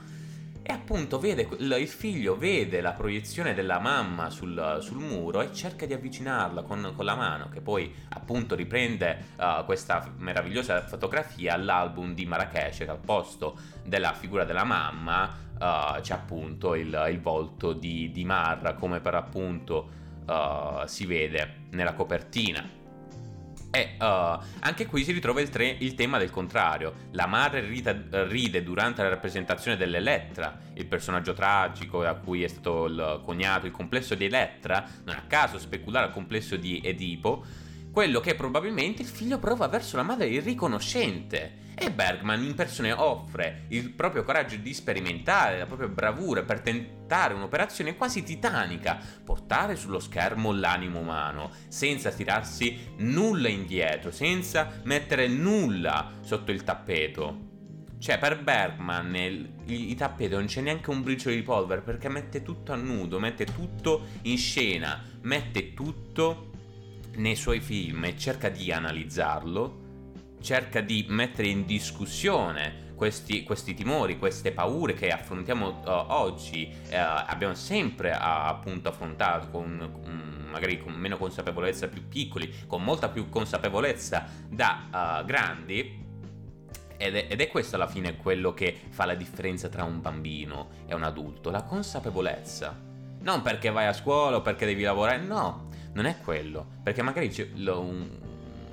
e appunto vede, il figlio vede la proiezione della mamma sul, sul muro e cerca di avvicinarla con, con, la mano, che poi appunto riprende uh, questa meravigliosa fotografia all'album di Marrakesh, che al posto della figura della mamma uh, c'è appunto il, il volto di, di, Marra, come per appunto uh, si vede nella copertina. E uh, anche qui si ritrova il, tre- il, tema del contrario. La madre ride, ride, durante la rappresentazione dell'Elettra, il personaggio tragico a cui è stato il coniato il complesso di Elettra, non a caso speculare al complesso di Edipo, quello che probabilmente il figlio prova verso la madre irriconoscente e Bergman in persona offre il proprio coraggio di sperimentare, la propria bravura per tentare un'operazione quasi titanica, portare sullo schermo l'animo umano, senza tirarsi nulla indietro, senza mettere nulla sotto il tappeto. Cioè, per Bergman nel, il, il tappeto non c'è neanche un briciolo di polvere perché mette tutto a nudo, mette tutto in scena, mette tutto nei suoi film e cerca di analizzarlo cerca di mettere in discussione questi, questi, timori, queste paure che affrontiamo uh, oggi, uh, abbiamo sempre uh, appunto affrontato con, um, magari con meno consapevolezza più piccoli, con molta più consapevolezza da grandi. Ed è, ed è questo alla fine quello che fa la differenza tra un bambino e un adulto, la consapevolezza. Non perché vai a scuola o perché devi lavorare, no, non è quello. Perché magari un,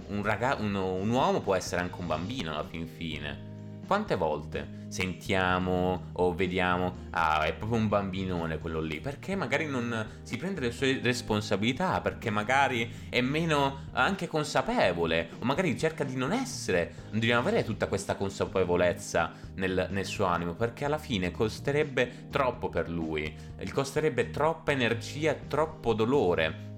un, ragazzo, un, un uomo può essere anche un bambino alla fin fine quante volte sentiamo o vediamo, ah, è proprio un bambinone quello lì, perché magari non si prende le sue responsabilità, perché magari è meno anche consapevole, o magari cerca di non essere, di non avere tutta questa consapevolezza nel, nel suo animo, perché alla fine costerebbe troppo per lui, costerebbe troppa energia, troppo dolore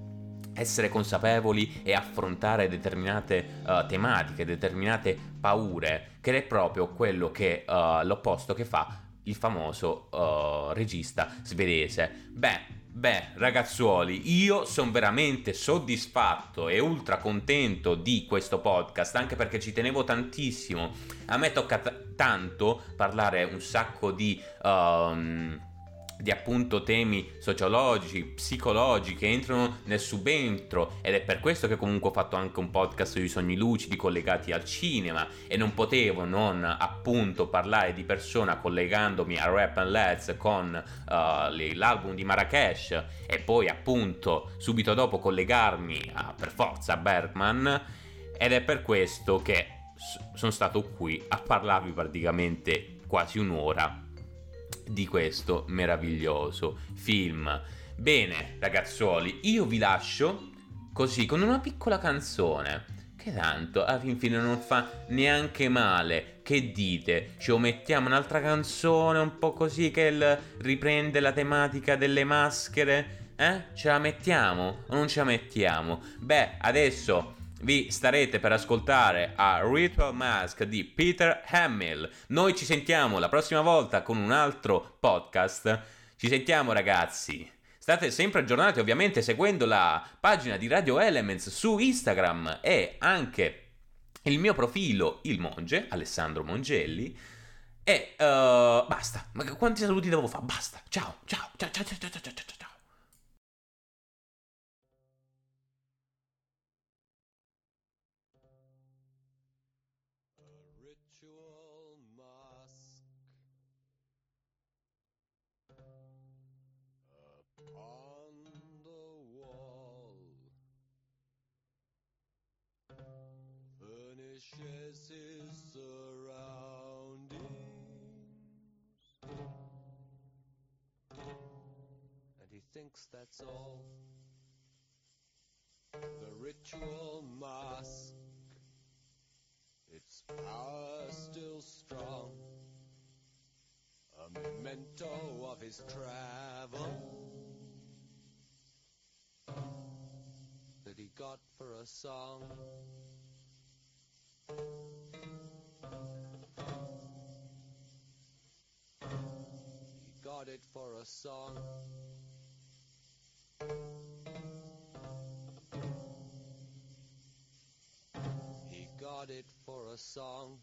essere consapevoli e affrontare determinate uh, tematiche, determinate paure, che è proprio quello che uh, l'opposto che fa il famoso uh, regista svedese. Beh, Beh, ragazzuoli, io sono veramente soddisfatto e ultra contento di questo podcast, anche perché ci tenevo tantissimo. A me tocca t- tanto parlare un sacco di... Um, di appunto temi sociologici, psicologici che entrano nel subentro ed è per questo che comunque ho fatto anche un podcast sui sogni lucidi collegati al cinema e non potevo non appunto parlare di persona collegandomi a Rap and Let's con uh, l'album di Marrakesh e poi appunto subito dopo collegarmi a, per forza a Bergman ed è per questo che sono stato qui a parlarvi praticamente quasi un'ora di questo meraviglioso film. Bene, ragazzuoli, io vi lascio così con una piccola canzone. Che tanto alla fin fine non fa neanche male. Che dite? Ci omettiamo un'altra canzone un po' così che riprende la tematica delle maschere? Eh? Ce la mettiamo o non ce la mettiamo? Beh, adesso vi starete per ascoltare a Ritual Mask di Peter Hamill. Noi ci sentiamo la prossima volta con un altro podcast. Ci sentiamo ragazzi. State sempre aggiornati ovviamente seguendo la pagina di Radio Elements su Instagram e anche il mio profilo, il Monge, Alessandro Mongelli. E uh, basta. Ma quanti saluti devo fare? Basta. Ciao, ciao, ciao, ciao, ciao, ciao, ciao, ciao. ciao. ritual mask Upon the wall furnishes his surroundings, and he thinks that's all. The ritual mask power still strong. A memento of his travel that he got for a song. He got it for a song. He got it for a song.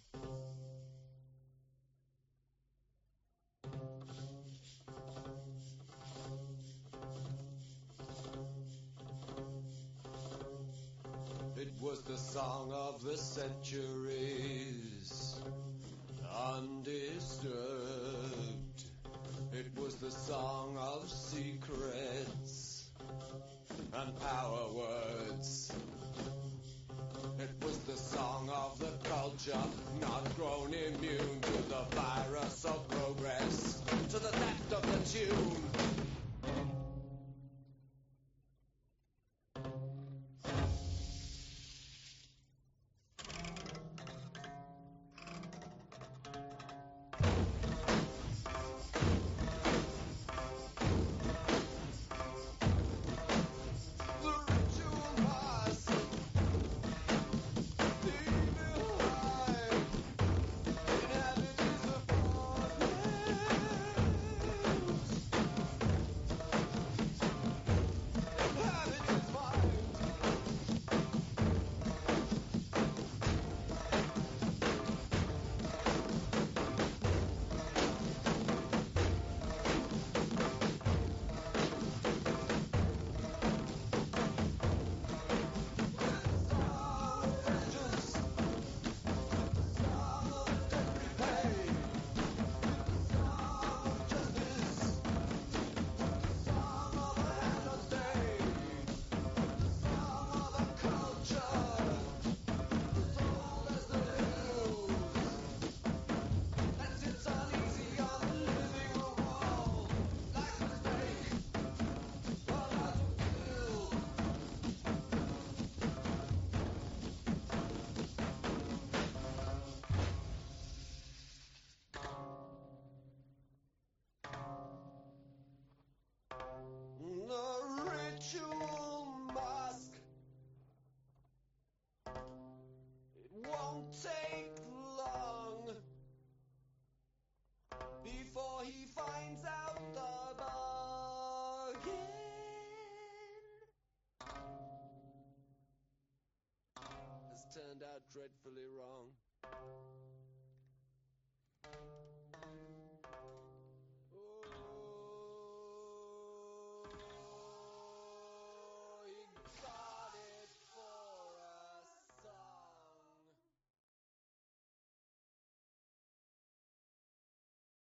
It was the song of the centuries, undisturbed. It was the song of secrets and power words. It was the song of the culture, not grown immune to the virus of progress, to the theft of the tune.